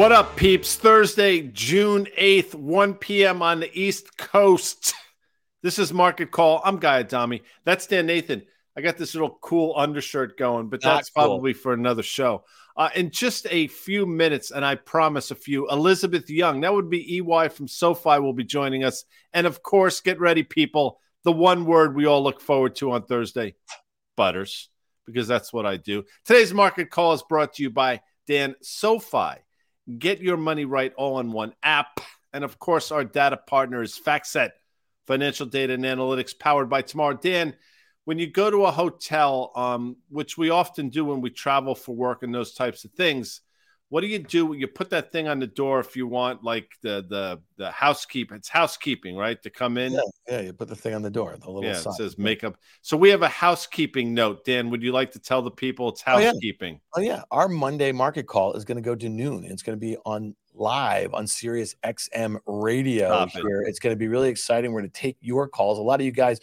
What up, peeps? Thursday, June 8th, 1 p.m. on the East Coast. This is Market Call. I'm Guy Adami. That's Dan Nathan. I got this little cool undershirt going, but Not that's cool. probably for another show. Uh, in just a few minutes, and I promise a few, Elizabeth Young, that would be EY from SoFi, will be joining us. And of course, get ready, people. The one word we all look forward to on Thursday butters, because that's what I do. Today's Market Call is brought to you by Dan SoFi. Get your money right all in one app. And of course, our data partner is FactSet, financial data and analytics powered by Tomorrow. Dan, when you go to a hotel, um, which we often do when we travel for work and those types of things, what do you do? When you put that thing on the door if you want, like the the the housekeeping. It's housekeeping, right? To come in. Yeah, yeah, you put the thing on the door, the little Yeah, it sign. says makeup. So we have a housekeeping note. Dan, would you like to tell the people it's Oh, yeah. housekeeping? Oh yeah, our Monday market call is going to go to noon. It's going to be on live on Sirius XM radio Stop it. here. It's going to be really exciting. We're going to take your calls. A lot of you guys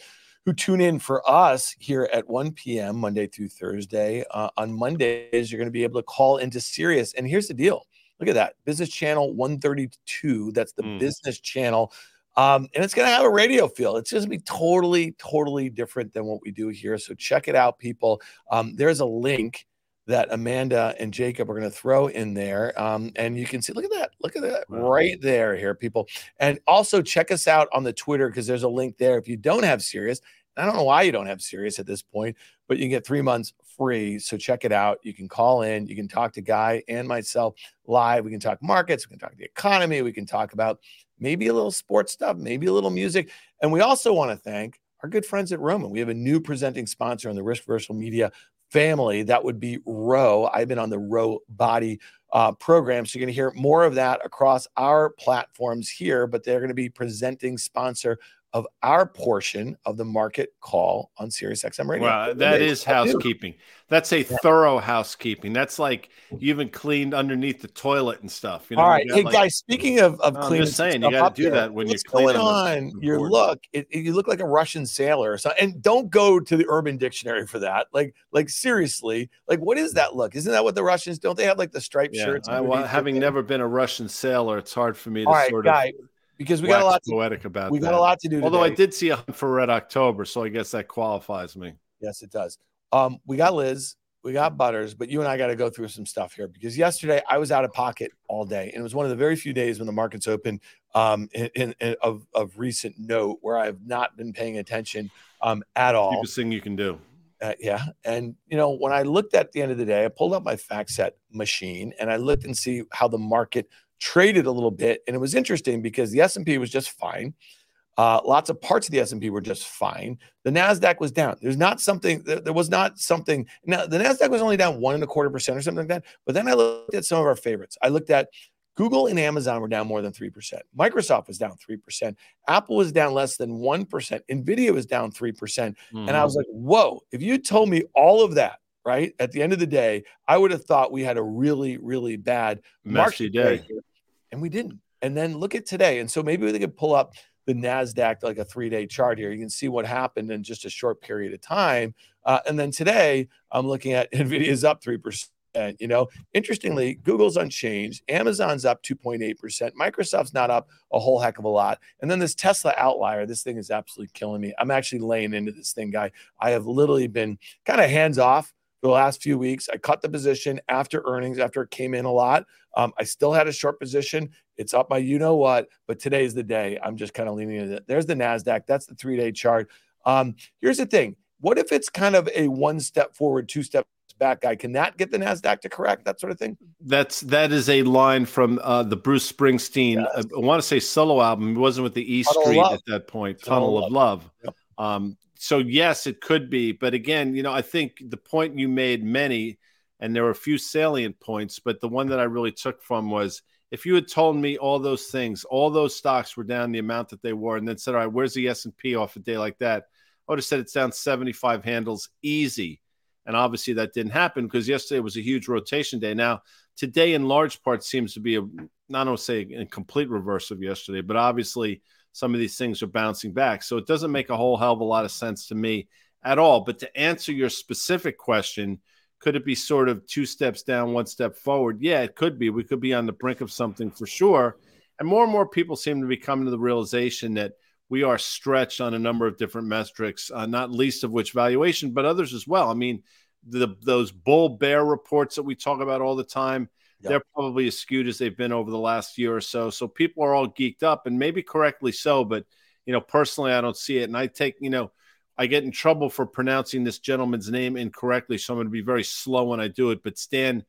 who tune in for us here at 1 p.m. Monday through Thursday. Uh, on Mondays, you're going to be able to call into Sirius. And here's the deal. Look at that. Business channel 132. That's the Mm. business channel. Um, and it's going to have a radio feel. It's just going to be totally, totally different than what we do here. So check it out, people. Um, there's a link that Amanda and Jacob are going to throw in there. Um, and you can see, look at that. Look at that Wow. right there here, people. And also check us out on the Twitter because there's a link there. If you don't have Sirius, I don't know why you don't have Sirius at this point, but you can get three months free. So check it out. You can call in, you can talk to Guy and myself live. We can talk markets, we can talk the economy, we can talk about maybe a little sports stuff, maybe a little music. And we also want to thank our good friends at Roman. We have a new presenting sponsor on the Risk Reversal Media family. That would be Ro. I've been on the Ro Body uh, program. So you're going to hear more of that across our platforms here, but they're going to be presenting sponsor of our portion of the market call on Sirius XM Radio. Wow, that is housekeeping. That's a thorough housekeeping. That's like you even cleaned underneath the toilet and stuff. You know, All you hey like- guys. Speaking of of No, I'm cleaning, just saying, you gotta do here, that when you're what's going cleaning on? Your look, it, it- you look like a Russian sailor. or something. and don't go to the Urban Dictionary for that. Like, like seriously, like what is that look? Isn't that what the Russians don't they have like the striped yeah, shirts? I, well, having never been a Russian sailor, it's hard for me to right, sort guy, of because we got a lot. To, poetic about we got that. a lot to do. Although I did see a hunt for Red October, so I guess that qualifies me. Yes, it does. Um, we got Liz, we got Butters, but you and I got to go through some stuff here because yesterday I was out of pocket all day, and it was one of the very few days when the markets open um, in, in, in- of of recent note where I have not been paying attention um, at all. Cheapest thing you can do. Uh, yeah, and you know when I looked at the end of the day, I pulled up my FactSet machine and I looked and see how the market traded a little bit, and it was interesting because the S and P was just fine. Uh, lots of parts of the S&P were just fine. The Nasdaq was down. There's not something. There, there was not something. Now the Nasdaq was only down one and a quarter percent or something like that. But then I looked at some of our favorites. I looked at Google and Amazon were down more than three percent. Microsoft was down three percent. Apple was down less than one percent. Nvidia was down three percent. And I was like, whoa, if you told me all of that, right, at the end of the day, I would have thought we had a really, really bad messy market day. here, And we didn't. And then look at today. And so maybe we could pull up the NASDAQ like a three day chart here. You can see what happened in just a short period of time. Uh, and then today, I'm looking at NVIDIA's up 3%. You know, interestingly, Google's unchanged, Amazon's up 2.8%, Microsoft's not up a whole heck of a lot. And then this Tesla outlier, this thing is absolutely killing me. I'm actually laying into this thing, guy. I have literally been kind of hands off for the last few weeks. I cut the position after earnings, after it came in a lot. Um, I still had a short position. It's up my you know what, but today's the day. I'm just kind of leaning into it. There's the NASDAQ. That's the three day chart. Um, here's the thing what if it's kind of a one step forward, two steps back guy? Can that get the NASDAQ to correct that sort of thing? That's that is a line from uh, the Bruce Springsteen. uh, I want to say solo album. It wasn't with the E Tunnel Street at that point. Tunnel Tunnel, of of Love. Yep. Um, so yes, it could be, but again, you know, I think the point you made many, and there were a few salient points, but the one that I really took from was if you had told me all those things, all those stocks were down the amount that they were, and then said, "All right, where's the S and P off a day like that?" I would have said it's down 75 handles easy. And obviously that didn't happen because yesterday was a huge rotation day. Now, today in large part seems to be a not to say a complete reverse of yesterday, but obviously some of these things are bouncing back. So it doesn't make a whole hell of a lot of sense to me at all. But to answer your specific question, could it be sort of two steps down, one step forward? Yeah, it could be. We could be on the brink of something for sure. And more and more people seem to be coming to the realization that we are stretched on a number of different metrics, uh, not least of which valuation, but others as well. I mean, the, those bull bear reports that we talk about all the time, yep. they're probably as skewed as they've been over the last year or so. So people are all geeked up, and maybe correctly so. But you know, personally, I don't see it, and I take you know I get in trouble for pronouncing this gentleman's name incorrectly, so I'm going to be very slow when I do it. But Stan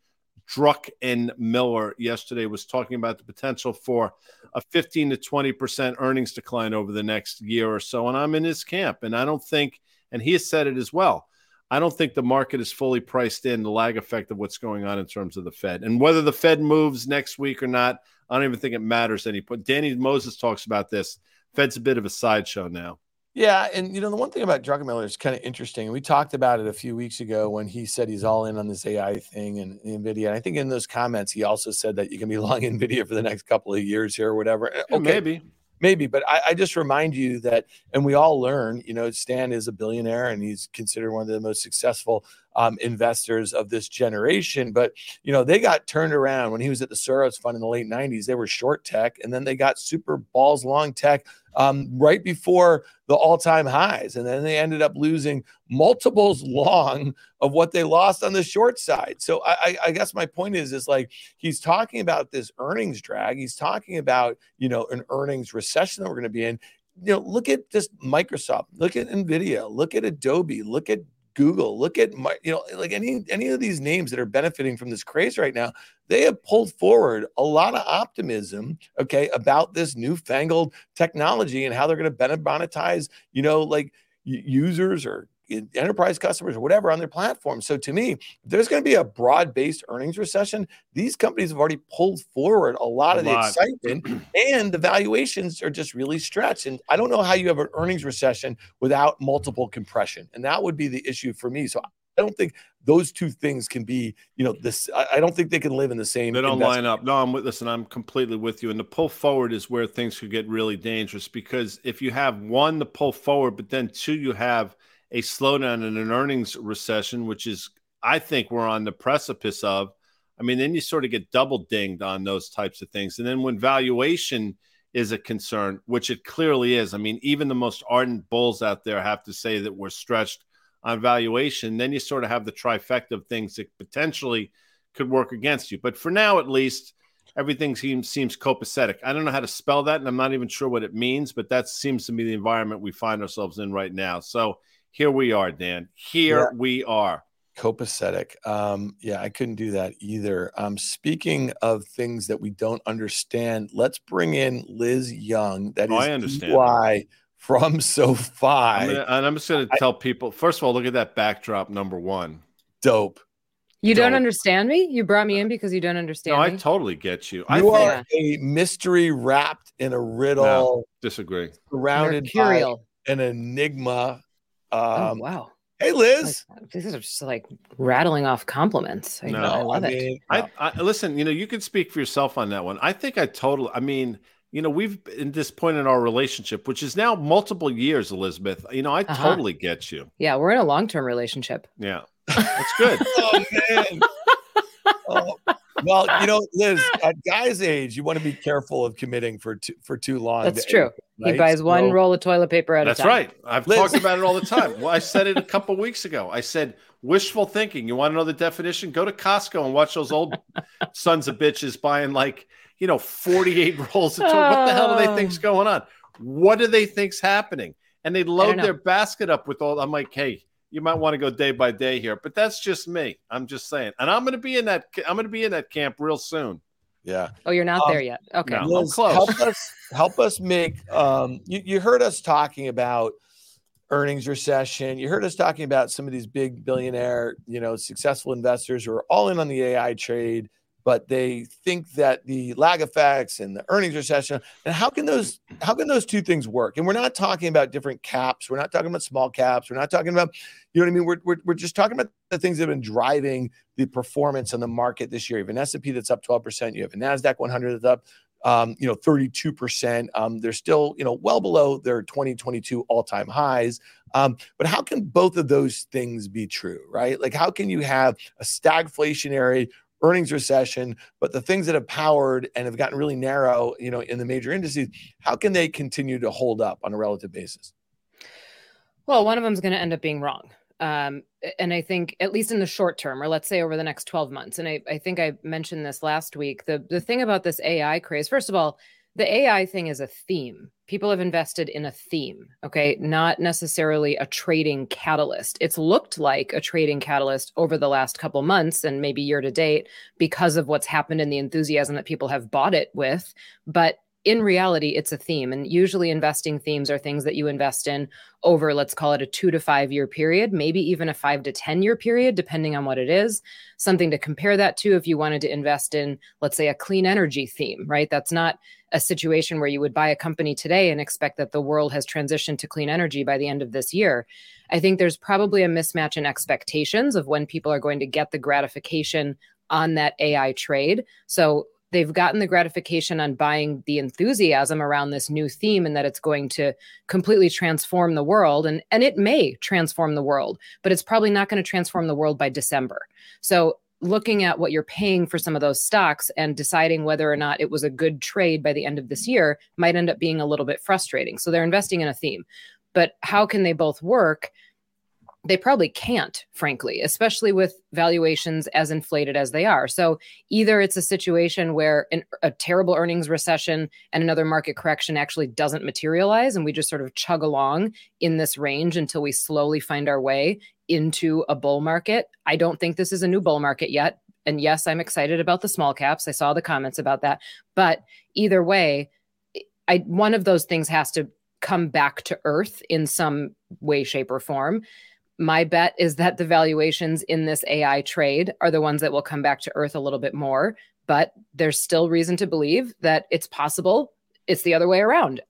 Druck and Miller yesterday was talking about the potential for a 15 to 20 percent earnings decline over the next year or so, and I'm in his camp. And I don't think, and he has said it as well. I don't think the market is fully priced in the lag effect of what's going on in terms of the Fed and whether the Fed moves next week or not. I don't even think it matters any point. Danny Moses talks about this. Fed's a bit of a sideshow now. Yeah, and you know the one thing about Druckenmiller is kind of interesting. We talked about it a few weeks ago when he said he's all in on this AI thing and Nvidia. And I think in those comments he also said that you can be long Nvidia for the next couple of years here or whatever. Yeah, okay, maybe, maybe, but I, I, just remind you that, and we all learn. You know, Stan is a billionaire and he's considered one of the most successful um, investors of this generation. But you know, they got turned around when he was at the Soros Fund in the late '90s. They were short tech, and then they got super balls long tech um, right before the all-time highs, and then they ended up losing multiples long of what they lost on the short side. So I, I guess my point is, is like he's talking about this earnings drag. He's talking about you know an earnings recession that we're going to be in you know, look at just Microsoft, look at Nvidia, look at Adobe, look at Google, look at my, you know, like any any of these names that are benefiting from this craze right now, they have pulled forward a lot of optimism, okay, about this newfangled technology and how they're going to monetize, you know, like users or enterprise customers or whatever on their platform. So to me, there's going to be a broad-based earnings recession. These companies have already pulled forward a lot a of lot. the excitement and the valuations are just really stretched. And I don't know how you have an earnings recession without multiple compression. And that would be the issue for me. So I don't think those two things can be, you know, this. I don't think they can live in the same. They don't line up. No, I'm with. Listen, I'm completely with you. And the pull forward is where things could get really dangerous because if you have one, the pull forward, but then two, you have a slowdown in an earnings recession, which is, I think, we're on the precipice of. I mean, then you sort of get double dinged on those types of things. And then when valuation is a concern, which it clearly is, I mean, even the most ardent bulls out there have to say that we're stretched on valuation. Then you sort of have the trifecta of things that potentially could work against you. But for now, at least, everything seems seems copacetic. I don't know how to spell that, and I'm not even sure what it means, but that seems to be the environment we find ourselves in right now. So here we are, Dan. Here yeah. we are. Copacetic. Um, yeah, I couldn't do that either. Um, speaking of things that we don't understand, let's bring in Liz Young. That oh, is I understand. why from SoFi. I'm gonna, and I'm just going to tell people first of all, look at that backdrop, number one. Dope. You don't, don't understand me? You brought me in because you don't understand no, me? I totally get you. You I are a mystery wrapped in a riddle. No, disagree. Surrounded Mercurial. by an enigma um, oh, wow. Hey, Liz. Like, these are just like rattling off compliments. I, no, I love I mean, it. I, I, listen. You know, you can speak for yourself on that one. I think I totally. I mean, you know, we've in this point in our relationship, which is now multiple years, Elizabeth. You know, I uh-huh. totally get you. Yeah, we're in a long term relationship. Yeah, that's good. oh man. Oh, well, you know, Liz, at Guy's age, you want to be careful of committing for too, for too long. That's eh, true. right? He buys one so, roll of toilet paper at a time. That's right. I've Liz. talked about it all the time. Well, I said it a couple weeks ago. I said wishful thinking. You want to know the definition? Go to Costco and watch those old sons of bitches buying like you know 48 rolls of toilet. What the hell do they think's oh. going on? What do they think's happening? And they load their basket up with all. I'm like, hey, you might want to go day by day here, but that's just me. I'm just saying, and I'm going to be in that. I'm going to be in that camp real soon. Yeah. Oh, you're not um, there yet. Okay. No, Liz, close. Help us. Help us make. Um, you, you heard us talking about earnings recession. You heard us talking about some of these big billionaire, you know, successful investors who are all in on the AI trade but they think that the lag effects and the earnings recession and how can those how can those two things work and we're not talking about different caps we're not talking about small caps we're not talking about you know what i mean we're, we're, we're just talking about the things that have been driving the performance on the market this year you have an s&p that's up 12% you have a nasdaq 100 that's up um, you know, 32%. Um, they're still, you know, well below their 2022 all-time highs. Um, but how can both of those things be true, right? Like, how can you have a stagflationary earnings recession, but the things that have powered and have gotten really narrow, you know, in the major indices, how can they continue to hold up on a relative basis? Well, one of them is going to end up being wrong. Um, and I think at least in the short term, or let's say over the next 12 months, and I, I think I mentioned this last week. The the thing about this AI craze, first of all, the AI thing is a theme. People have invested in a theme, okay, not necessarily a trading catalyst. It's looked like a trading catalyst over the last couple months and maybe year to date because of what's happened in the enthusiasm that people have bought it with, but in reality, it's a theme. And usually, investing themes are things that you invest in over, let's call it a two to five year period, maybe even a five to 10 year period, depending on what it is. Something to compare that to if you wanted to invest in, let's say, a clean energy theme, right? That's not a situation where you would buy a company today and expect that the world has transitioned to clean energy by the end of this year. I think there's probably a mismatch in expectations of when people are going to get the gratification on that AI trade. So they've gotten the gratification on buying the enthusiasm around this new theme and that it's going to completely transform the world and and it may transform the world but it's probably not going to transform the world by December so looking at what you're paying for some of those stocks and deciding whether or not it was a good trade by the end of this mm-hmm. year might end up being a little bit frustrating. So they're investing in a theme but how can they both work? They probably can't, frankly, especially with valuations as inflated as they are. So either it's a situation where an, a terrible earnings recession and another market correction actually doesn't materialize, and we just sort of chug along in this range until we slowly find our way into a bull market. I don't think this is a new bull market yet. And yes, I'm excited about the small caps. I saw the comments about that. But either way, I, one of those things has to come back to earth in some way, shape, or form my bet is that the valuations in this AI trade are the ones that will come back to earth a little bit more. But there's still reason to believe that it's possible it's the other way around.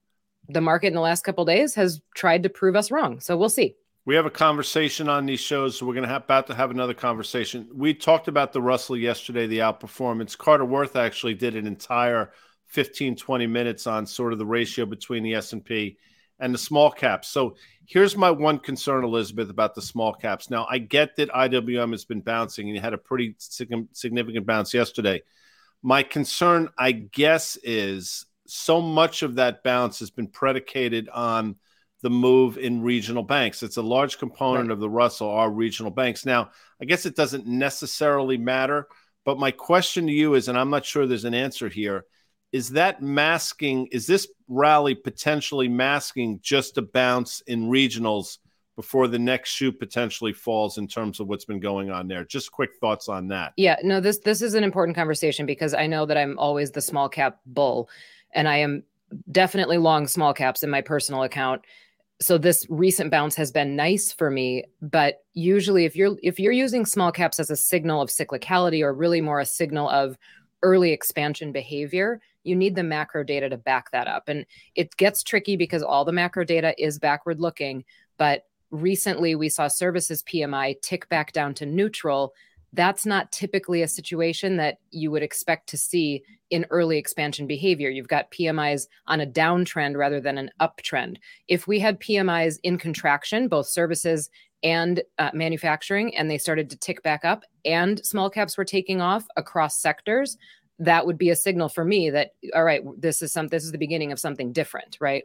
The market in the last couple days has tried to prove us wrong. So we'll see. We have a conversation on these shows, so we're going to have about to have another conversation. We talked about the Russell yesterday, the outperformance. Carter Worth actually did an entire 15, 20 minutes on sort of the ratio between the S&P and the small caps. So here's my one concern, Elizabeth, about the small caps. Now, I get that IWM has been bouncing and you had a pretty significant bounce yesterday. My concern, I guess, is so much of that bounce has been predicated on the move in regional banks. It's a large component right. of the Russell are regional banks. Now, I guess it doesn't necessarily matter, but my question to you is, and I'm not sure there's an answer here is that masking is this rally potentially masking just a bounce in regionals before the next shoe potentially falls in terms of what's been going on there just quick thoughts on that yeah no this this is an important conversation because i know that i'm always the small cap bull and i am definitely long small caps in my personal account so this recent bounce has been nice for me but usually if you're if you're using small caps as a signal of cyclicality or really more a signal of early expansion behavior you need the macro data to back that up. And it gets tricky because all the macro data is backward looking. But recently we saw services PMI tick back down to neutral. That's not typically a situation that you would expect to see in early expansion behavior. You've got PMIs on a downtrend rather than an uptrend. If we had PMIs in contraction, both services and uh, manufacturing, and they started to tick back up, and small caps were taking off across sectors, that would be a signal for me that all right this is some this is the beginning of something different right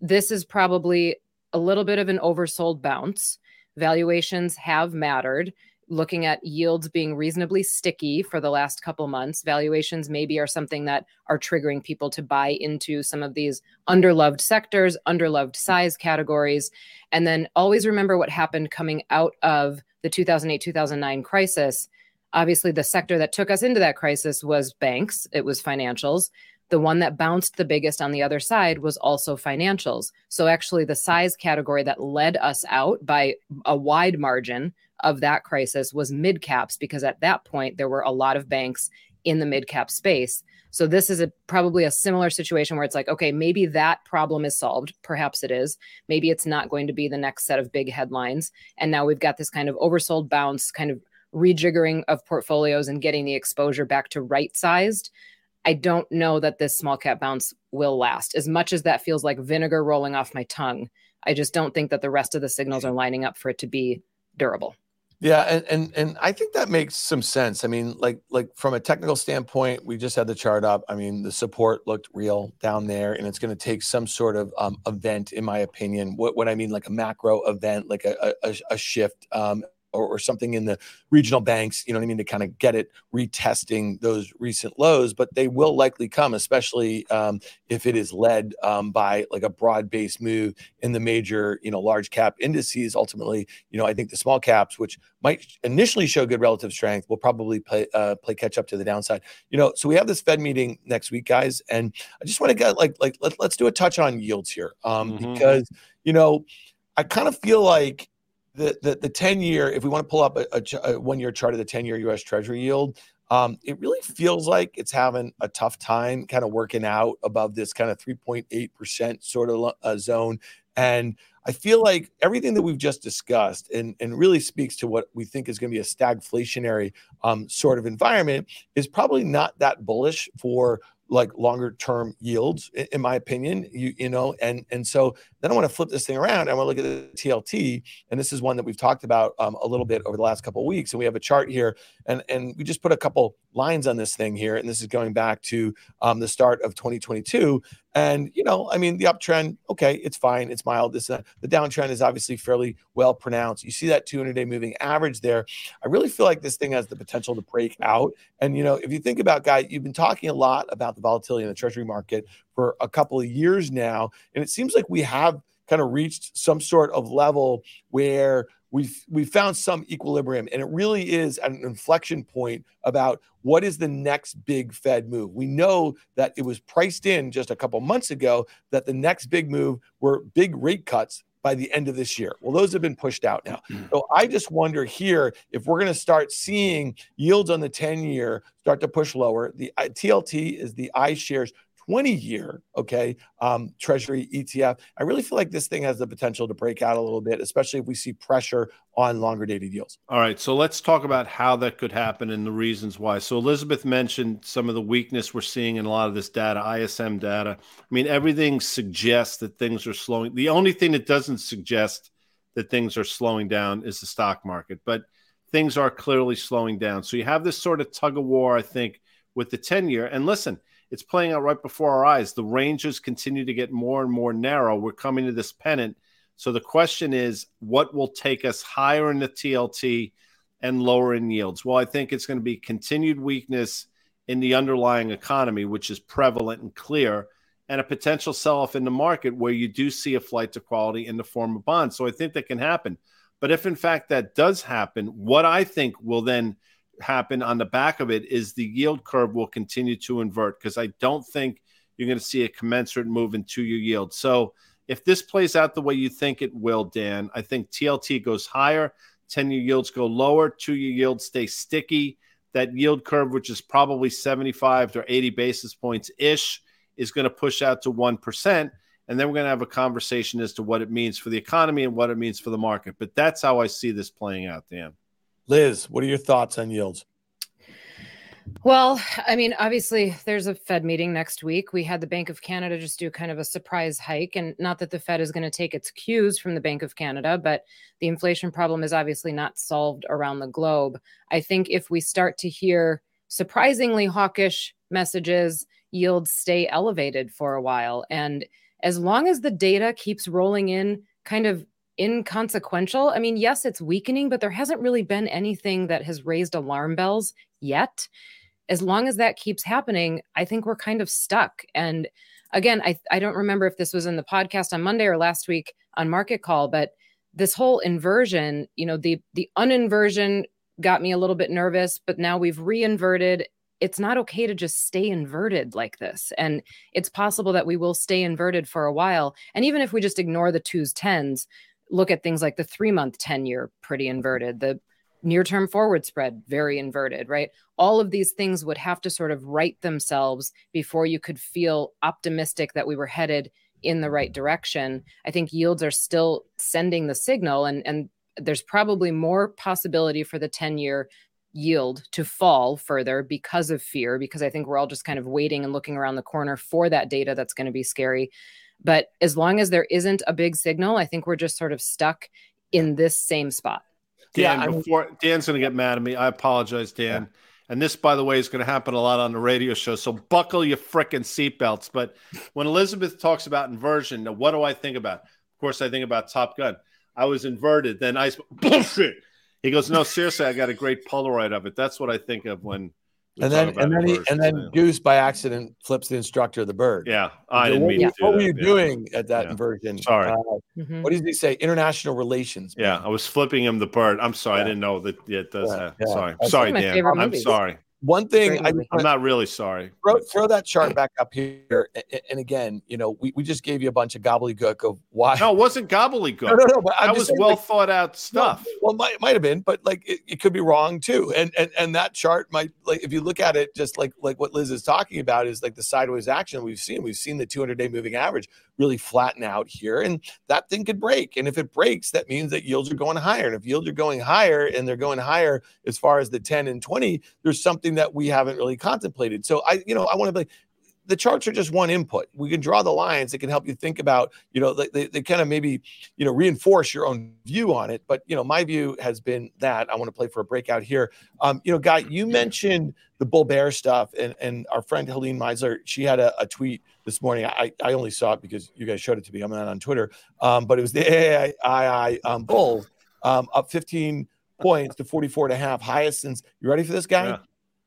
this is probably a little bit of an oversold bounce valuations have mattered looking at yields being reasonably sticky for the last couple months valuations maybe are something that are triggering people to buy into some of these underloved sectors underloved size categories and then always remember what happened coming out of the 2008 2009 crisis Obviously, the sector that took us into that crisis was banks, it was financials. The one that bounced the biggest on the other side was also financials. So, actually, the size category that led us out by a wide margin of that crisis was mid caps, because at that point, there were a lot of banks in the mid cap space. So this is a, probably a similar situation where it's like, okay, maybe that problem is solved. Perhaps it is. Maybe it's not going to be the next set of big headlines. And now we've got this kind of oversold bounce, kind of rejiggering of portfolios and getting the exposure back to right sized. I don't know that this small cap bounce will last. As much as that feels like vinegar rolling off my tongue, I just don't think that the rest of the signals are lining up for it to be durable. Yeah, and, and and I think that makes some sense. I mean, like like from a technical standpoint, we just had the chart up. I mean, the support looked real down there, and it's going to take some sort of um, event, in my opinion. What what I mean, like a macro event, like a a, a shift um, or, or something in the regional banks, you know what I mean, to kind of get it retesting those recent lows, but they will likely come, especially um, if it is led um, by like a broad based move in the major, you know, large cap indices. Ultimately, you know, I think the small caps, which might initially show good relative strength, will probably play uh, play catch up to the downside. You know, so we have this Fed meeting next week, guys, and I just want to get like like let, us do a touch on yields here, um, mm-hmm. because you know, I kind of feel like the, the, the 10 year, if we want to pull up a, a, a one year chart of the 10 year US Treasury yield, um, it really feels like it's having a tough time kind of working out above this kind of 3.8% sort of uh, zone. And I feel like everything that we've just discussed and, and really speaks to what we think is going to be a stagflationary um, sort of environment is probably not that bullish for like longer term yields in my opinion you you know and and so then i want to flip this thing around i want to look at the tlt and this is one that we've talked about um, a little bit over the last couple of weeks and we have a chart here and and we just put a couple lines on this thing here and this is going back to um, the start of 2022 and you know i mean the uptrend okay it's fine it's mild this uh, the downtrend is obviously fairly well pronounced. You see that 200 day moving average there. I really feel like this thing has the potential to break out. And you know if you think about guy you've been talking a lot about the volatility in the treasury market for a couple of years now. And it seems like we have kind of reached some sort of level where we've we found some equilibrium and it really is an inflection point about what is the next big fed move we know that it was priced in just a couple months ago that the next big move were big rate cuts by the end of this year. Well, those have been pushed out now. Mm-hmm. So I just wonder here if we're going to start seeing yields on the 10 year start to push lower. The TLT is the iShares 20 year, okay, um, Treasury ETF. I really feel like this thing has the potential to break out a little bit, especially if we see pressure on longer dated yields. All right. So let's talk about how that could happen and the reasons why. So Elizabeth mentioned some of the weakness we're seeing in a lot of this data, ISM data. I mean, everything suggests that things are slowing. The only thing that doesn't suggest that things are slowing down is the stock market, but things are clearly slowing down. So you have this sort of tug of war, I think, with the 10 year. And listen, it's playing out right before our eyes. The ranges continue to get more and more narrow. We're coming to this pennant. So the question is, what will take us higher in the TLT and lower in yields? Well, I think it's going to be continued weakness in the underlying economy, which is prevalent and clear, and a potential sell off in the market where you do see a flight to quality in the form of bonds. So I think that can happen. But if in fact that does happen, what I think will then happen on the back of it is the yield curve will continue to invert because I don't think you're going to see a commensurate move in two year yield. So if this plays out the way you think it will, Dan, I think TLT goes higher, 10 year yields go lower, two year yields stay sticky. That yield curve, which is probably 75 to 80 basis points ish, is going to push out to 1%. And then we're going to have a conversation as to what it means for the economy and what it means for the market. But that's how I see this playing out, Dan. Liz, what are your thoughts on yields? Well, I mean, obviously, there's a Fed meeting next week. We had the Bank of Canada just do kind of a surprise hike. And not that the Fed is going to take its cues from the Bank of Canada, but the inflation problem is obviously not solved around the globe. I think if we start to hear surprisingly hawkish messages, yields stay elevated for a while. And as long as the data keeps rolling in kind of inconsequential. I mean, yes, it's weakening, but there hasn't really been anything that has raised alarm bells yet. As long as that keeps happening, I think we're kind of stuck. And again, I, I don't remember if this was in the podcast on Monday or last week on Market Call, but this whole inversion, you know, the the uninversion got me a little bit nervous, but now we've reinverted. It's not okay to just stay inverted like this. And it's possible that we will stay inverted for a while. And even if we just ignore the twos, tens, look at things like the three month 10 year, pretty inverted, the near term forward spread, very inverted, right? All of these things would have to sort of right themselves before you could feel optimistic that we were headed in the right direction. I think yields are still sending the signal, and, and there's probably more possibility for the 10 year yield to fall further because of fear, because I think we're all just kind of waiting and looking around the corner for that data that's going to be scary. But as long as there isn't a big signal, I think we're just sort of stuck in this same spot. Dan, yeah, before Dan's going to get mad at me, I apologize, Dan. Yeah. And this, by the way, is going to happen a lot on the radio show. So buckle your frickin' seatbelts. But when Elizabeth talks about inversion, now what do I think about? Of course, I think about Top Gun. I was inverted. Then I bullshit. He goes, no, seriously, I got a great Polaroid of it. That's what I think of when and then and then he, and then Goose by accident flips the instructor of the bird. Yeah, I didn't what, mean. What were you yeah. doing at that yeah. inversion? Sorry. Uh, mm-hmm. What did he say? International relations. Man. Yeah, I was flipping him the bird. I'm sorry, yeah. I didn't know that. Yeah, it does. That. Sorry, sorry, Dan. I'm sorry. One thing I, am not really sorry. Throw, throw, that chart back up here. And again, you know, we, we just gave you a bunch of gobbledygook of why. No, it wasn't gobbledygook. No, no, no. But that was well like, thought out stuff. No, well, might might have been, but like it, it, could be wrong too. And and and that chart might like if you look at it, just like like what Liz is talking about is like the sideways action we've seen. We've seen the 200 day moving average really flatten out here, and that thing could break. And if it breaks, that means that yields are going higher. And if yields are going higher, and they're going higher as far as the 10 and 20, there's something that we haven't really contemplated. So I, you know, I want to be the charts are just one input. We can draw the lines that can help you think about, you know, they, they kind of maybe, you know, reinforce your own view on it. But, you know, my view has been that I want to play for a breakout here. Um, you know, Guy, you mentioned the bull bear stuff and, and our friend Helene Meisler, she had a, a tweet this morning. I, I only saw it because you guys showed it to me. I'm not on Twitter. Um, but it was the AAII um, bull um, up 15 points to 44 and a half, highest since, you ready for this guy? Yeah.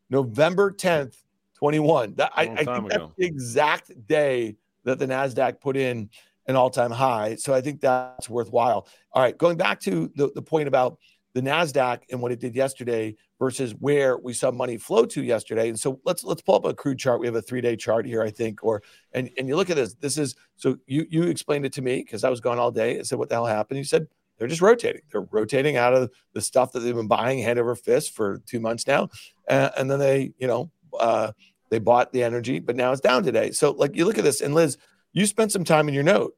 November 10th, 21. That, I, I, think that's the exact day that the NASDAQ put in an all time high. So I think that's worthwhile. All right, going back to the, the point about the NASDAQ and what it did yesterday versus where we saw money flow to yesterday. And so let's let's pull up a crude chart. We have a three-day chart here, I think. Or and and you look at this. This is so you you explained it to me because I was gone all day. I said, what the hell happened? You said they're just rotating. They're rotating out of the stuff that they've been buying hand over fist for two months now, uh, and then they, you know, uh, they bought the energy, but now it's down today. So, like, you look at this, and Liz, you spent some time in your note.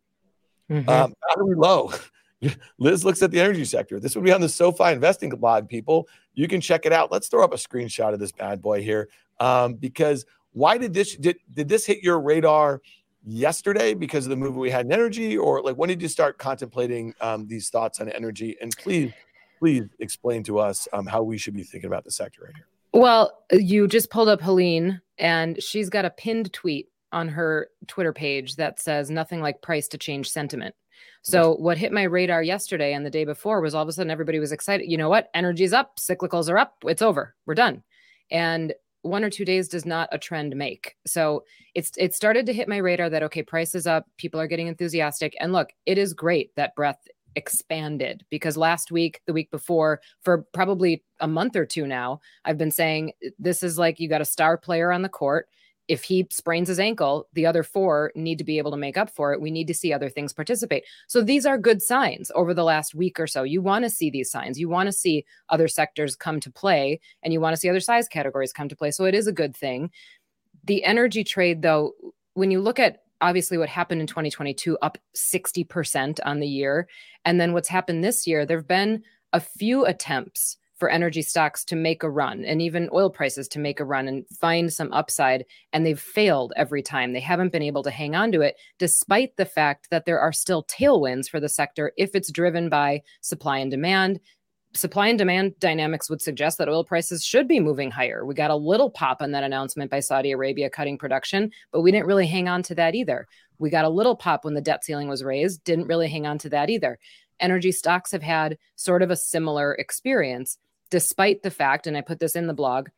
Mm-hmm. Um, battery low. Liz looks at the energy sector. This would be on the SoFi investing blog, people. You can check it out. Let's throw up a screenshot of this bad boy here, um, because why did this did, did this hit your radar? yesterday because of the move we had in energy, or like when did you start contemplating um, these thoughts on energy? And please, please explain to us um, how we should be thinking about the sector right here. Well, you just pulled up Helene, and she's got a pinned tweet on her Twitter page that says nothing like price to change sentiment. So what hit my radar yesterday and the day before was all of a sudden everybody was excited. You know what? Energy's up, cyclicals are up, it's over, we're done. And one or two days does not a trend make. So it's it started to hit my radar that okay, price is up, people are getting enthusiastic. And look, it is great that breadth expanded because last week, the week before, for probably a month or two now, I've been saying this is like you got a star player on the court if he sprains his ankle, the other four need to be able to make up for it. We need to see other things participate. So these are good signs over the last week or so. You want to see these signs. You want to see other sectors come to play and you want to see other size categories come to play. So it is a good thing. The energy trade, though, when you look at obviously what happened in 2022, up 60% on the year, and then what's happened this year, there have been a few attempts for energy stocks to make a run and even oil prices to make a run and find some upside. And they've failed every time. They haven't been able to hang on to it, despite the fact that there are still tailwinds for the sector if it's driven by supply and demand. Supply and demand dynamics would suggest that oil prices should be moving higher. We got a little pop on that announcement by Saudi Arabia cutting production, but we didn't really hang on to that either. We got a little pop when the debt ceiling was raised, didn't really hang on to that either. Energy stocks have had sort of a similar experience despite the fact, and I put this in the blog,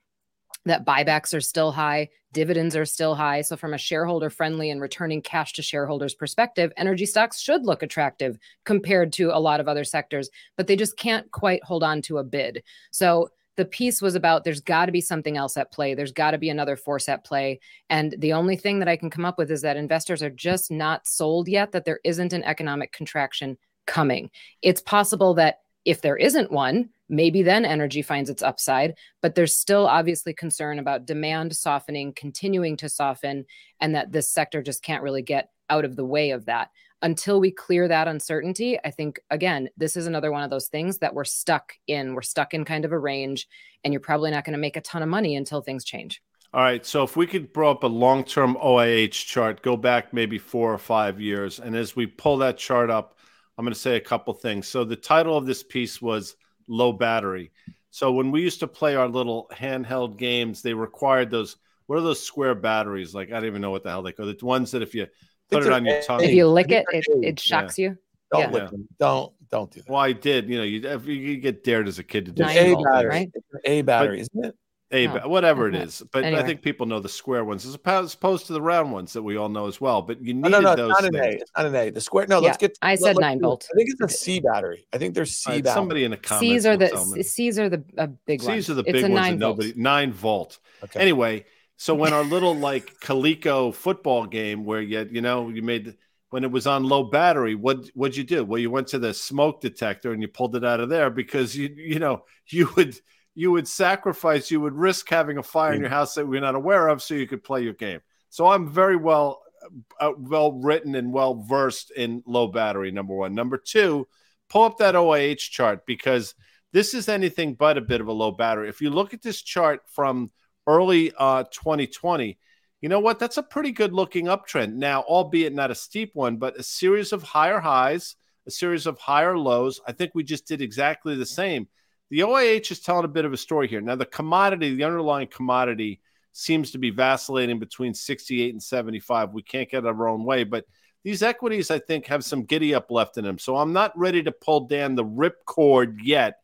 that buybacks are still high, dividends are still high. So, from a shareholder friendly and returning cash to shareholders perspective, energy stocks should look attractive compared to a lot of other sectors, but they just can't quite hold on to a bid. So, the piece was about there's got to be something else at play. There's got to be another force at play. And the only thing that I can come up with is that investors are just not sold yet that there isn't an economic contraction coming. It's possible that if there isn't one, maybe then energy finds its upside. But there's still obviously concern about demand softening, continuing to soften, and that this sector just can't really get out of the way of that. until we clear that uncertainty, I think again, this is another one of those things that we're stuck in. We're stuck in kind of a range, and you're probably not going to make a ton of money until things change. All right. So if we could throw up a long term OIH chart, go back maybe four or five years. And as we pull that chart up, I'm going to say a couple things. So the title of this piece was Low Battery. So when we used to play our little handheld games, they required those. What are those square batteries? Like I don't even know what the hell they call. The ones that if you put it on your tongue, if you lick it, it, it shocks yeah. you. Don't yeah. lick them. Don't don't do that. Well, I did. You know, you you get dared as a kid to do a battery, right? A battery, but, isn't it? A, no. whatever it is. But anyway. I think people know the square ones as opposed to the round ones that we all know as well. But you need no, no, no, those. Not an A. It's not an A. The square. No, yeah, let's get. I said nine volt. I think it's a C battery. I think there's C right, battery. Somebody in the comments. C's are the C's are the uh, big C's ones. are the big it's ones. nobody nine volt. Okay. Anyway, so when our little like Coleco football game where you you know you made when it was on low battery, what what'd you do? Well, you went to the smoke detector and you pulled it out of there because you you know you would you would sacrifice, you would risk having a fire in your house that we're not aware of, so you could play your game. So I'm very well, uh, well written and well versed in low battery. Number one. Number two, pull up that OIH chart because this is anything but a bit of a low battery. If you look at this chart from early uh, 2020, you know what? That's a pretty good looking uptrend. Now, albeit not a steep one, but a series of higher highs, a series of higher lows. I think we just did exactly the same. The OIH is telling a bit of a story here. Now, the commodity, the underlying commodity, seems to be vacillating between 68 and 75. We can't get our own way, but these equities, I think, have some giddy up left in them. So I'm not ready to pull Dan the rip cord yet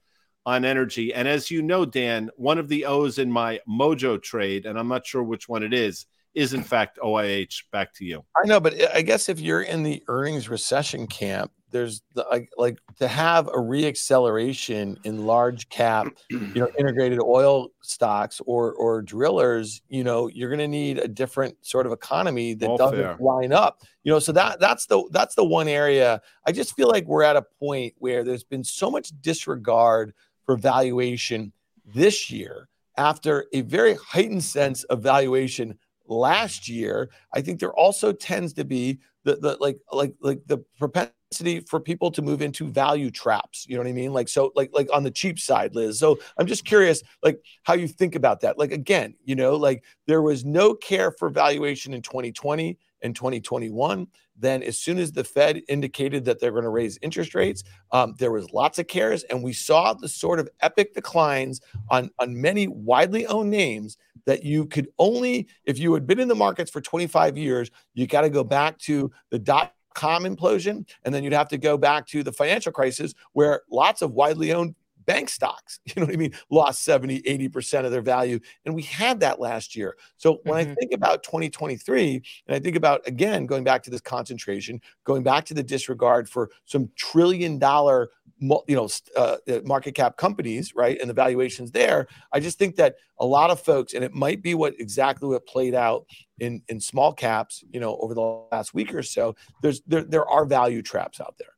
on energy. And as you know, Dan, one of the O's in my mojo trade, and I'm not sure which one it is, is in fact OIH. Back to you. I know, but I guess if you're in the earnings recession camp, there's the, like, like to have a reacceleration in large cap, you know, integrated oil stocks or or drillers, you know, you're going to need a different sort of economy that All doesn't fair. line up. You know, so that that's the that's the one area. I just feel like we're at a point where there's been so much disregard for valuation this year after a very heightened sense of valuation last year. I think there also tends to be the, the like like like the propensity for people to move into value traps you know what i mean? Like so like like on the cheap side liz. So i'm just curious like how you think about that. Like again you know like there was no care for valuation in 2020 and 2021 then as soon as the fed indicated that they're going to raise interest rates um, there was lots of cares and we saw the sort of epic declines on on many widely owned names that you could only, if you had been in the markets for 25 years, you got to go back to the dot com implosion. And then you'd have to go back to the financial crisis where lots of widely owned bank stocks, you know what I mean, lost 70, 80% of their value. And we had that last year. So when mm-hmm. I think about 2023, and I think about, again, going back to this concentration, going back to the disregard for some trillion dollar you know uh, market cap companies right and the valuations there i just think that a lot of folks and it might be what exactly what played out in in small caps you know over the last week or so there's there, there are value traps out there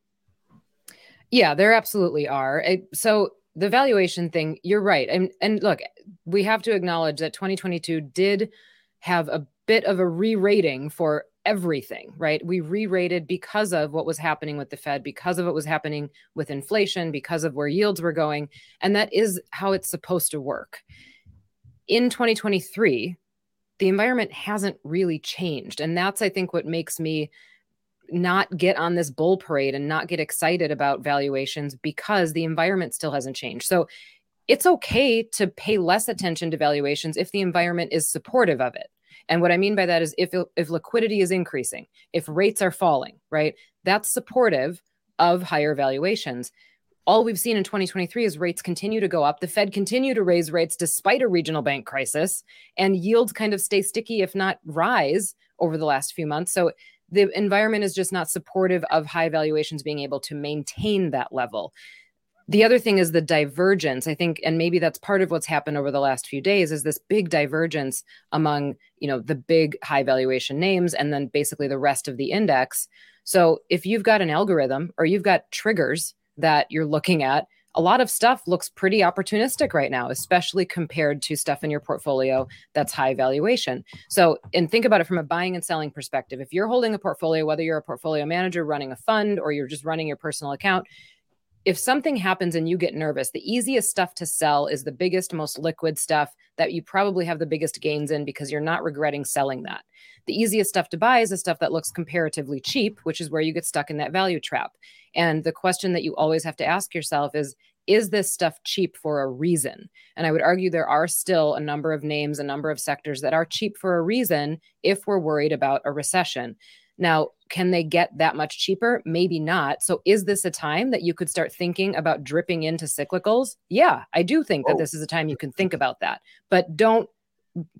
yeah there absolutely are so the valuation thing you're right and and look we have to acknowledge that 2022 did have a bit of a re-rating for everything, right? We re rated because of what was happening with the Fed, because of what was happening with inflation, because of where yields were going. And that is how it's supposed to work. In 2023, the environment hasn't really changed. And that's, I think, what makes me not get on this bull parade and not get excited about valuations because the environment still hasn't changed. So it's okay to pay less attention to valuations if the environment is supportive of it and what I mean by that is if if liquidity is increasing, if rates are falling, right? That's supportive of higher valuations. All we've seen in 2023 is rates continue to go up. The Fed continue to raise rates despite a regional bank crisis, and yields kind of stay sticky, if not rise, over the last few months. So the environment is just not supportive of high valuations being able to maintain that level. The other thing is the divergence. I think, and maybe that's part of what's happened over the last few days, is this big divergence among, you know, the big high valuation names and then basically the rest of the index. So if you've got an algorithm or you've got triggers that you're looking at, a lot of stuff looks pretty opportunistic right now, especially compared to stuff in your portfolio that's high valuation. So, and think about it from a buying and selling perspective. If you're holding a portfolio, whether you're a portfolio manager running a fund or you're just running your personal account, if something happens and you get nervous, the easiest stuff to sell is the biggest, most liquid stuff that you probably have the biggest gains in because you're not regretting selling that. The easiest stuff to buy is the stuff that looks comparatively cheap, which is where you get stuck in that value trap. And the question that you always have to ask yourself is is this stuff cheap for a reason? And I would argue there are still a number of names, a number of sectors that are cheap for a reason if we're worried about a recession. Now, can they get that much cheaper? Maybe not. So, is this a time that you could start thinking about dripping into cyclicals? Yeah, I do think that oh. this is a time you can think about that, but don't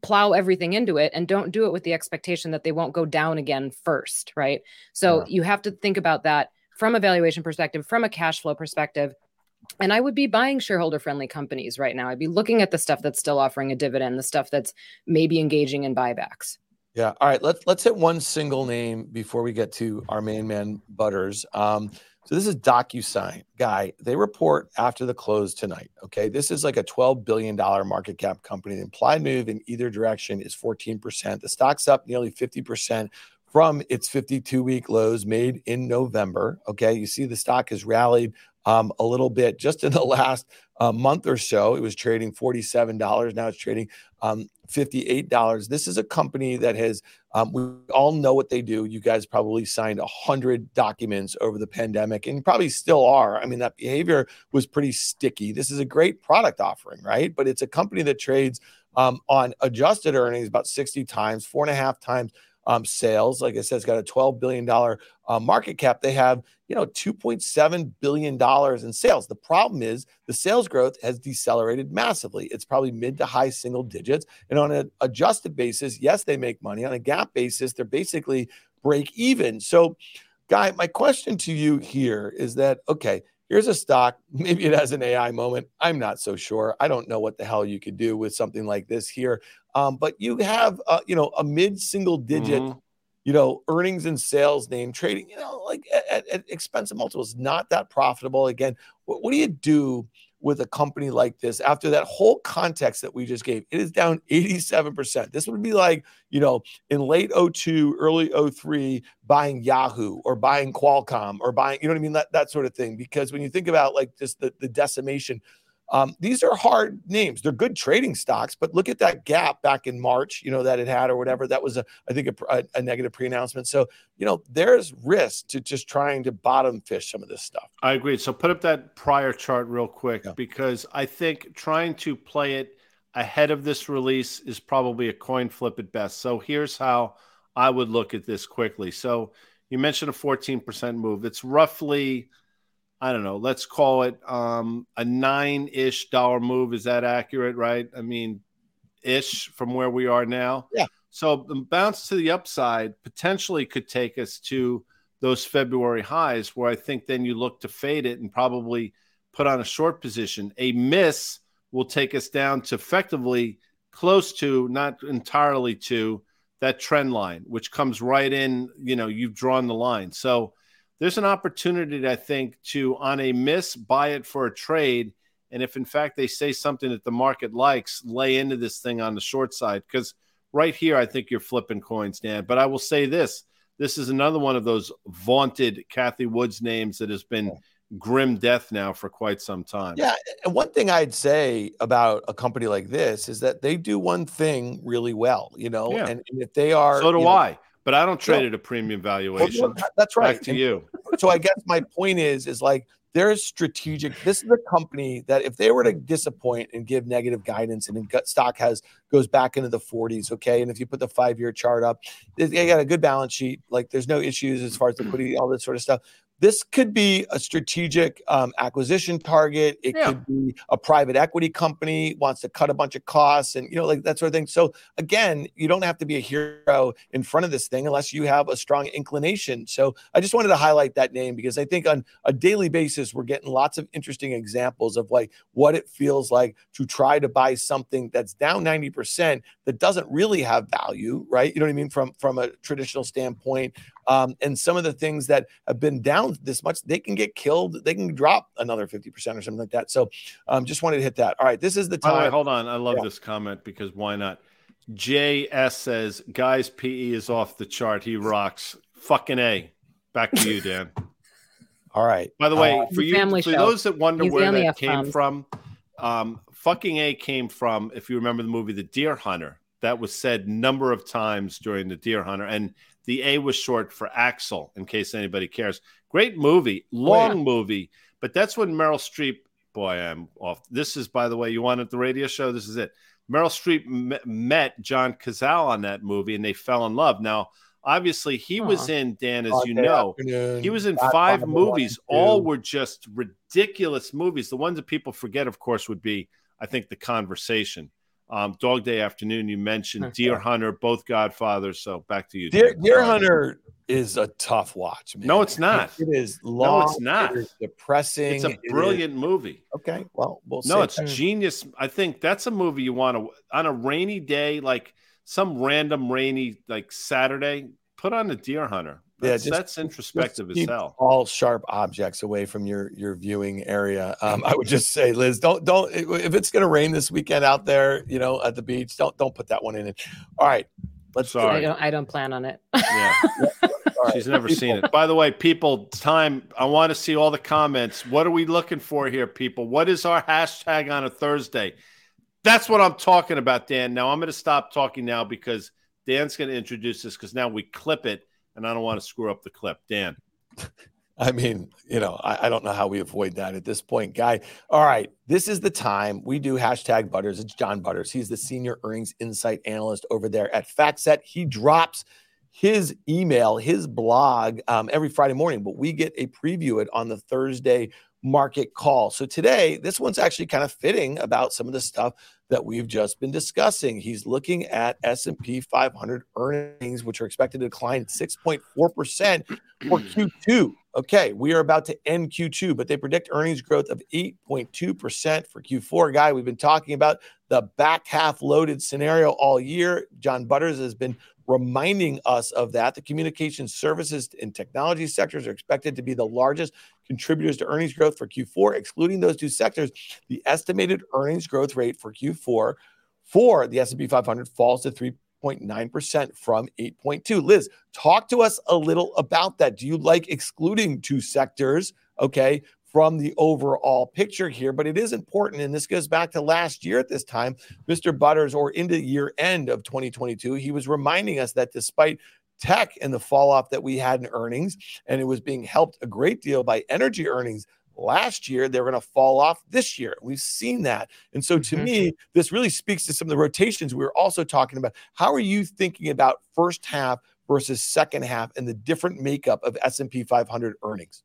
plow everything into it and don't do it with the expectation that they won't go down again first, right? So, yeah. you have to think about that from a valuation perspective, from a cash flow perspective. And I would be buying shareholder friendly companies right now. I'd be looking at the stuff that's still offering a dividend, the stuff that's maybe engaging in buybacks. Yeah. All right. Let's let's hit one single name before we get to our main man Butters. Um, so this is DocuSign, guy. They report after the close tonight. Okay, this is like a twelve billion dollar market cap company. The implied move in either direction is fourteen percent. The stock's up nearly fifty percent from its 52 week lows made in November. Okay, you see the stock has rallied um, a little bit just in the last uh, month or so. It was trading $47. Now it's trading um, $58. This is a company that has, um, we all know what they do. You guys probably signed 100 documents over the pandemic and probably still are. I mean, that behavior was pretty sticky. This is a great product offering, right? But it's a company that trades um, on adjusted earnings about 60 times, four and a half times um, sales. Like I said, it's got a $12 billion uh, market cap. They have, you know, $2.7 billion in sales. The problem is the sales growth has decelerated massively. It's probably mid to high single digits. And on an adjusted basis, yes, they make money. On a GAAP basis, they're basically break even. So, Guy, my question to you here is that, okay, here's a stock. Maybe it has an AI moment. I'm not so sure. I don't know what the hell you could do with something like this here. Um, but you have, uh, you know, a mid-single digit, mm-hmm. you know, earnings and sales name trading, you know, like at, at expensive multiples, not that profitable. Again, what, what do you do with a company like this after that whole context that we just gave? It is down 87%. This would be like, you know, in late 02, early 03, buying Yahoo or buying Qualcomm or buying, you know what I mean? That, that sort of thing. Because when you think about like just the, the decimation um, these are hard names. They're good trading stocks, but look at that gap back in March, you know, that it had or whatever. That was, a, I think, a, a negative pre announcement. So, you know, there's risk to just trying to bottom fish some of this stuff. I agree. So put up that prior chart real quick yeah. because I think trying to play it ahead of this release is probably a coin flip at best. So here's how I would look at this quickly. So you mentioned a 14% move. It's roughly I don't know, let's call it um, a nine ish dollar move. Is that accurate, right? I mean, ish from where we are now. Yeah. So the bounce to the upside potentially could take us to those February highs where I think then you look to fade it and probably put on a short position. A miss will take us down to effectively close to, not entirely to, that trend line, which comes right in. You know, you've drawn the line. So there's an opportunity, I think, to on a miss buy it for a trade. And if in fact they say something that the market likes, lay into this thing on the short side. Because right here, I think you're flipping coins, Dan. But I will say this this is another one of those vaunted Cathie Wood's names that has been grim death now for quite some time. Yeah. And one thing I'd say about a company like this is that they do one thing really well, you know, yeah. and, and, if they are. So do know, I. But I don't trade at a premium valuation. Well, that's right. Back to and you. So I guess my point is, is like there's strategic. This is a company that if they were to disappoint and give negative guidance, and stock has goes back into the 40s, okay. And if you put the five year chart up, they got a good balance sheet. Like there's no issues as far as liquidity, all this sort of stuff this could be a strategic um, acquisition target. It yeah. could be a private equity company wants to cut a bunch of costs and you know like that sort of thing. So again, you don't have to be a hero in front of this thing unless you have a strong inclination. So I just wanted to highlight that name because I think on a daily basis we're getting lots of interesting examples of like what it feels like to try to buy something that's down 90% that doesn't really have value, right? You know what I mean from from a traditional standpoint Um, and some of the things that have been down this much, they can get killed. They can drop another 50% or something like that. So um, just wanted to hit that. All right. This is the time. Way, hold on. I love yeah. this comment because why not? JS says, guys, PE is off the chart. He rocks. Fucking A. Back to you, Dan. All right. By the way, uh, for you, for show. those that wonder He's where that came from, um, fucking A came from, if you remember the movie The Deer Hunter, that was said number of times during The Deer Hunter. And the A was short for Axel, in case anybody cares. Great movie, long oh, yeah. movie, but that's when Meryl Streep. Boy, I'm off. This is, by the way, you wanted the radio show. This is it. Meryl Streep m- met John Cazale on that movie, and they fell in love. Now, obviously, he huh. was in Dan, as you know, he was in five movies. All were just ridiculous movies. The ones that people forget, of course, would be, I think, The Conversation um, Dog Day Afternoon, you mentioned Deer Hunter, both Godfathers. So back to you. Deer, Deer Hunter is a tough watch. Man. No, it's not. It is long. No, it's not. It depressing. It's a brilliant movie. Okay, well, we'll no, it's that. genius. I think that's a movie you want to on a rainy day, like some random rainy like Saturday. Put on a Deer Hunter. That's, yeah, just, that's introspective just as hell. All sharp objects away from your your viewing area. Um, I would just say, Liz, don't don't if it's going to rain this weekend out there, you know, at the beach, don't don't put that one in. It. All right, let's. Sorry, I don't I don't plan on it. Yeah. Right. She's never seen it. By the way, people, time. I want to see all the comments. What are we looking for here, people? What is our hashtag on a Thursday? That's what I'm talking about, Dan. Now I'm going to stop talking now because Dan's going to introduce this because now we clip it and I don't want to screw up the clip. Dan. I mean, you know, I, I, don't know how we avoid that at this point, guy. All right, this is the time we do hashtag Butters. It's John Butters. He's the senior earnings insight analyst over there at FactSet. He drops his email, his blog um, every Friday morning, but we get a preview it on the Thursday market call. So today, this one's actually kind of fitting about some of the stuff that we've just been discussing. He's looking at S&P 500 earnings, which are expected to decline 6.4% for Q2. Okay, we are about to end Q2, but they predict earnings growth of 8.2% for Q4. Guy, we've been talking about the back half loaded scenario all year. John Butters has been reminding us of that. The communication services and technology sectors are expected to be the largest contributors to earnings growth for Q4. Excluding those two sectors, the estimated earnings growth rate for Q4 for the S&P 500 falls to 3.9% from 8.2. Liz, talk to us a little about that. Do you like excluding two sectors? Okay, from the overall picture here. But it is important, and this goes back to last year at this time, Mr. Butters, or into year end of 2022, he was reminding us that despite tech and the fall off that we had in earnings, and it was being helped a great deal by energy earnings last year, they're going to fall off this year. We've seen that. And so to mm-hmm. me, this really speaks to some of the rotations we were also talking about. How are you thinking about first half versus second half and the different makeup of S&P 500 earnings?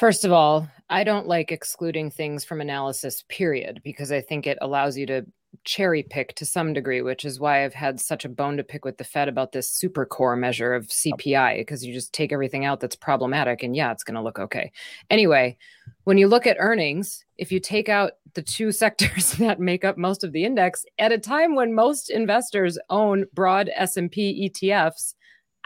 First of all, I don't like excluding things from analysis, period, because I think it allows you to cherry pick to some degree, which is why I've had such a bone to pick with the Fed about this super core measure of CPI, because you just take everything out that's problematic and yeah, it's going to look okay. Anyway, when you look at earnings, if you take out the two sectors that make up most of the index at a time when most investors own broad S&P ETFs,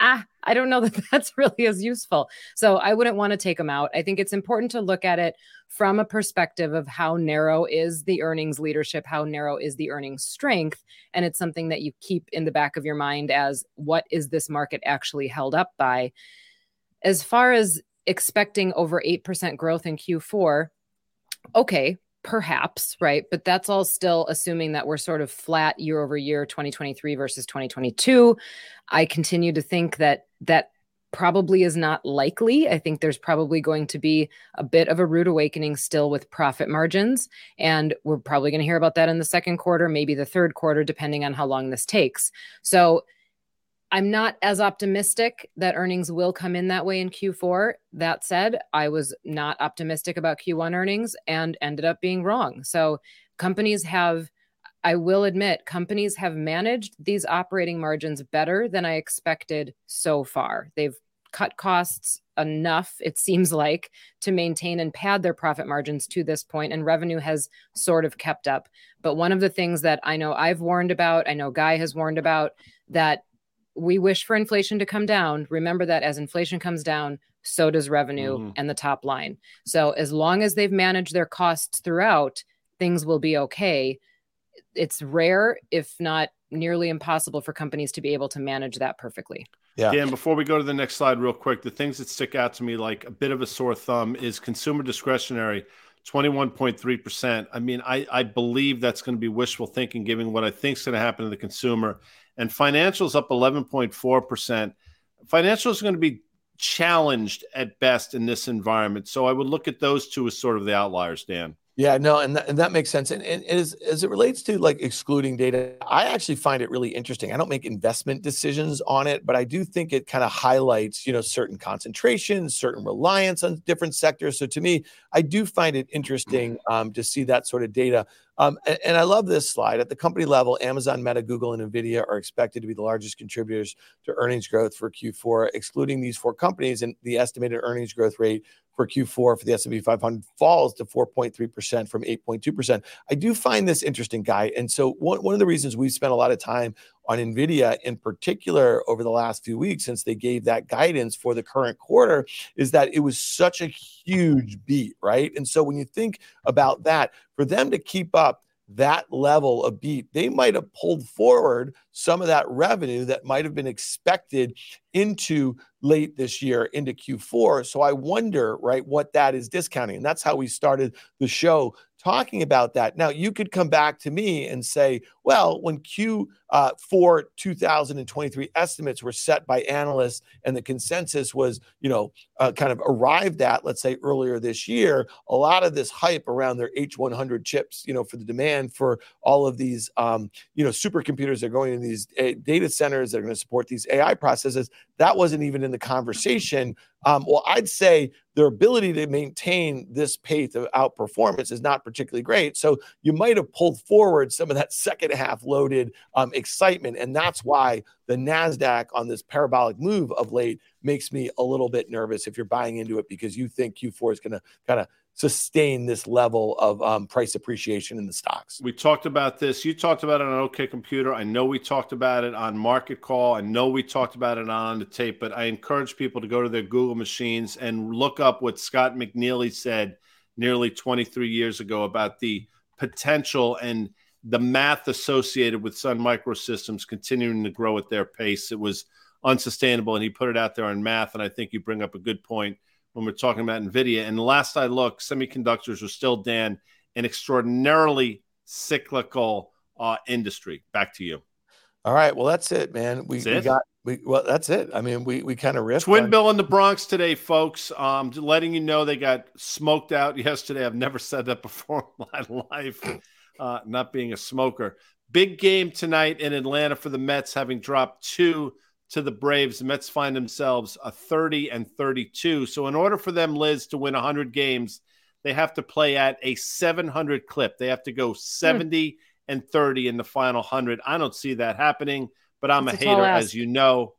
ah, I don't know that that's really as useful. So I wouldn't want to take them out. I think it's important to look at it from a perspective of how narrow is the earnings leadership, how narrow is the earnings strength. And it's something that you keep in the back of your mind as what is this market actually held up by? As far as expecting over 8% growth in Q4, okay, perhaps right? But that's all still assuming that we're sort of flat year over year 2023 versus 2022 i continue to think that that probably is not likely. I think there's probably going to be a bit of a rude awakening still with profit margins and we're probably going to hear about that in the second quarter maybe the third quarter depending on how long this takes. So I'm not as optimistic that earnings will come in that way in Q4. That said, I was not optimistic about Q1 earnings and ended up being wrong. So, companies have, I will admit, companies have managed these operating margins better than I expected so far. They've cut costs enough, it seems like, to maintain and pad their profit margins to this point, and revenue has sort of kept up. But one of the things that I know I've warned about, I know Guy has warned about, that we wish for inflation to come down. Remember that as inflation comes down, so does revenue mm-hmm. and the top line. So as long as they've managed their costs throughout, things will be okay. It's rare, if not nearly impossible, for companies to be able to manage that perfectly. Yeah. Dan, before we go to the next slide, real quick, the things that stick out to me like a bit of a sore thumb is consumer discretionary. 21.3%. I mean, I, I believe that's going to be wishful thinking given what I think is going to happen to the consumer. And financials up 11.4%. Financials is going to be challenged at best in this environment. So I would look at those two as sort of the outliers, Dan. Yeah, no, and that, and that makes sense. And, and as, as it relates to like excluding data, I actually find it really interesting. I don't make investment decisions on it, but I do think it kind of highlights, you know, certain concentrations, certain reliance on different sectors. So to me, I do find it interesting um, to see that sort of data. Um, and, and, I love this slide. At the company level, Amazon, Meta, Google, and NVIDIA are expected to be the largest contributors to earnings growth for Q4. Excluding these four companies, and the estimated earnings growth rate for Q4 for the S&P 500 falls to 4.3% from 8.2%. I do find this interesting, guy. And so one, one of the reasons we've spent a lot of time on NVIDIA in particular over the last few weeks since they gave that guidance for the current quarter is that it was such a huge beat, right? And so when you think about that, for them to keep up that level of beat, they might have pulled forward some of that revenue that might have been expected into late this year into Q4. So I wonder, right, what that is discounting. And that's how we started the show talking about that. Now, you could come back to me and say, well, when Q4 uh, 2023 estimates were set by analysts and the consensus was, you know, uh, kind of arrived at, let's say earlier this year, a lot of this hype around their H100 chips, you know, for the demand for all of these, um, you know, supercomputers that are going in these uh, data centers that are going to support these AI processes, that wasn't even in the conversation um, well, I'd say their ability to maintain this pace of outperformance is not particularly great. So you might have pulled forward some of that second half loaded um, excitement. And that's why the NASDAQ on this parabolic move of late makes me a little bit nervous if you're buying into it because you think Q4 is going to kind of sustain this level of um, price appreciation in the stocks. We talked about this. You talked about it on OK Computer. I know we talked about it on Market Call. I know we talked about it on the tape, but I encourage people to go to their Google machines and look up what Scott McNealy said nearly 23 years ago about the potential and the math associated with Sun Microsystems continuing to grow at their pace. It was unsustainable, and he put it out there on math. And I think you bring up a good point when we're talking about NVIDIA. And last I looked, semiconductors are still, Dan, an extraordinarily cyclical uh, industry. Back to you. All right. Well, that's it, man. We, we got we well, that's it. I mean, we we kind of ripped. Twin on- Bill in the Bronx today, folks. Um, letting you know they got smoked out yesterday. I've never said that before in my life. Uh, not being a smoker. Big game tonight in Atlanta for the Mets, having dropped two to the Braves. The Mets find themselves a 30 and 32. So, in order for them, Liz, to win 100 games, they have to play at a 700 clip. They have to go 70 hmm. and 30 in the final 100. I don't see that happening, but I'm a hater, as you know.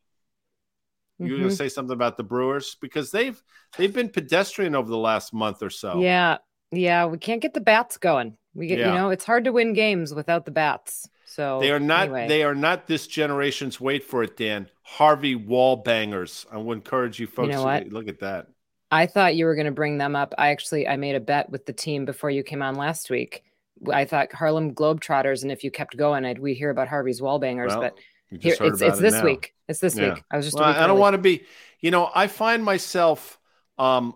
Mm-hmm. You're going to say something about the Brewers because they've they've been pedestrian over the last month or so. Yeah, yeah, we can't get the bats going. We get, yeah. you know, it's hard to win games without the bats. So they are not anyway. they are not this generation's wait for it, Dan. Harvey Wallbangers. I would encourage you folks you know what? look at that. I thought you were going to bring them up. I actually I made a bet with the team before you came on last week. I thought Harlem Globetrotters, and if you kept going, I'd we hear about Harvey's Wallbangers, well, but here, it's it's it this now. week. It's this yeah. week. I was just. Well, I don't want to be. You know, I find myself um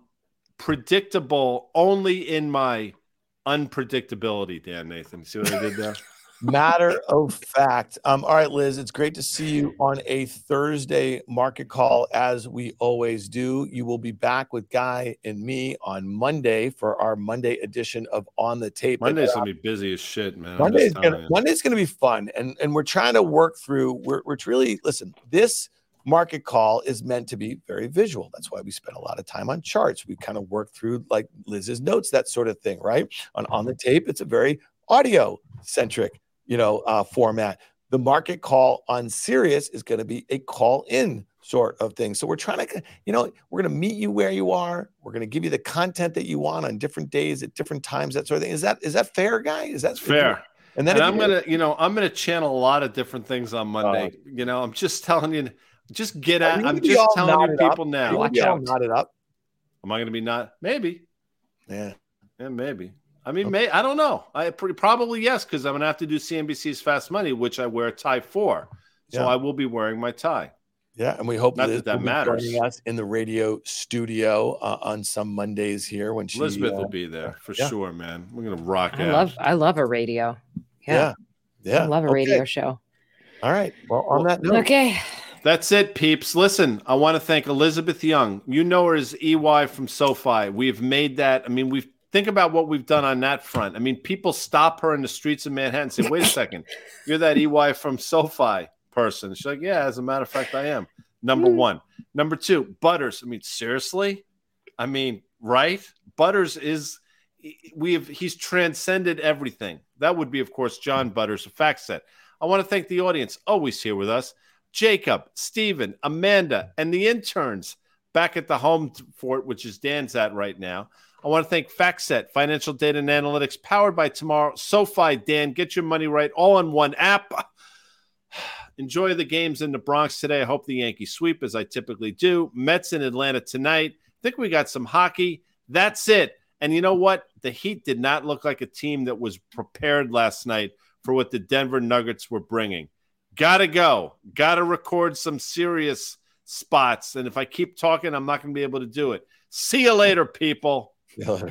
predictable only in my unpredictability. Dan Nathan, see what I did there? Matter of fact. Um, all right, Liz, it's great to see you on a Thursday market call as we always do. You will be back with Guy and me on Monday for our Monday edition of On the Tape. Monday's gonna be busy as shit, man. Monday's gonna, Monday's gonna be fun, and and we're trying to work through. We're we're really listen. This market call is meant to be very visual. That's why we spend a lot of time on charts. We kind of work through like Liz's notes, that sort of thing, right? On on the tape, it's a very audio centric you know, uh, format. The market call on Sirius is going to be a call in sort of thing. So we're trying to, you know, we're going to meet you where you are. We're going to give you the content that you want on different days at different times, that sort of thing. Is that is that fair, guy? Is that fair? And then And I'm gonna, you know, I'm gonna channel a lot of different things on Monday. you know, I'm just telling you, just get Are at. you gonna I'm just telling you knotted up? people now. wanna be all knotted up. Am I gonna be not? Maybe. Yeah. Yeah, maybe. I mean, may I don't know. I pretty probably yes, because I'm gonna have to do CNBC's Fast Money, which I wear a tie for. So Yeah. I will be wearing my tie. Yeah, and we hope Not Liz that that will be matters. joining us in the radio studio uh, on some Mondays here when she. Elizabeth uh, will be there for yeah. sure, man. We're gonna rock it. I out. love I love a radio. Yeah. yeah, yeah. I love a Okay. radio show. All right. Well, on Well, that note, Okay. That's it, peeps. Listen, I want to thank Elizabeth Young. You know her as EY from SoFi. We've made that. I mean, we've think about what we've done on that front. I mean, people stop her in the streets of Manhattan and say, wait a second, you're that EY from SoFi person. She's like, yeah, as a matter of fact, I am. Number hmm. one. Number two, Butters. I mean, seriously? I mean, right? Butters is we have he's transcended everything. That would be, of course, John Butters, a FactSet. I want to thank the audience, always here with us. Jacob, Stephen, Amanda, and the interns back at the home fort, which is Dan's at right now. I want to thank FactSet, financial data and analytics, powered by Tomorrow. SoFi, Dan, get your money right, all in one app. Enjoy the games in the Bronx today. I hope the Yankees sweep, as I typically do. Mets in Atlanta tonight. think we got some hockey. That's it. And you know what? The Heat did not look like a team that was prepared last night for what the Denver Nuggets were bringing. Gotta go. Gotta record some Sirius spots. And if I keep talking, I'm not going to be able to do it. See you later, people. Yeah.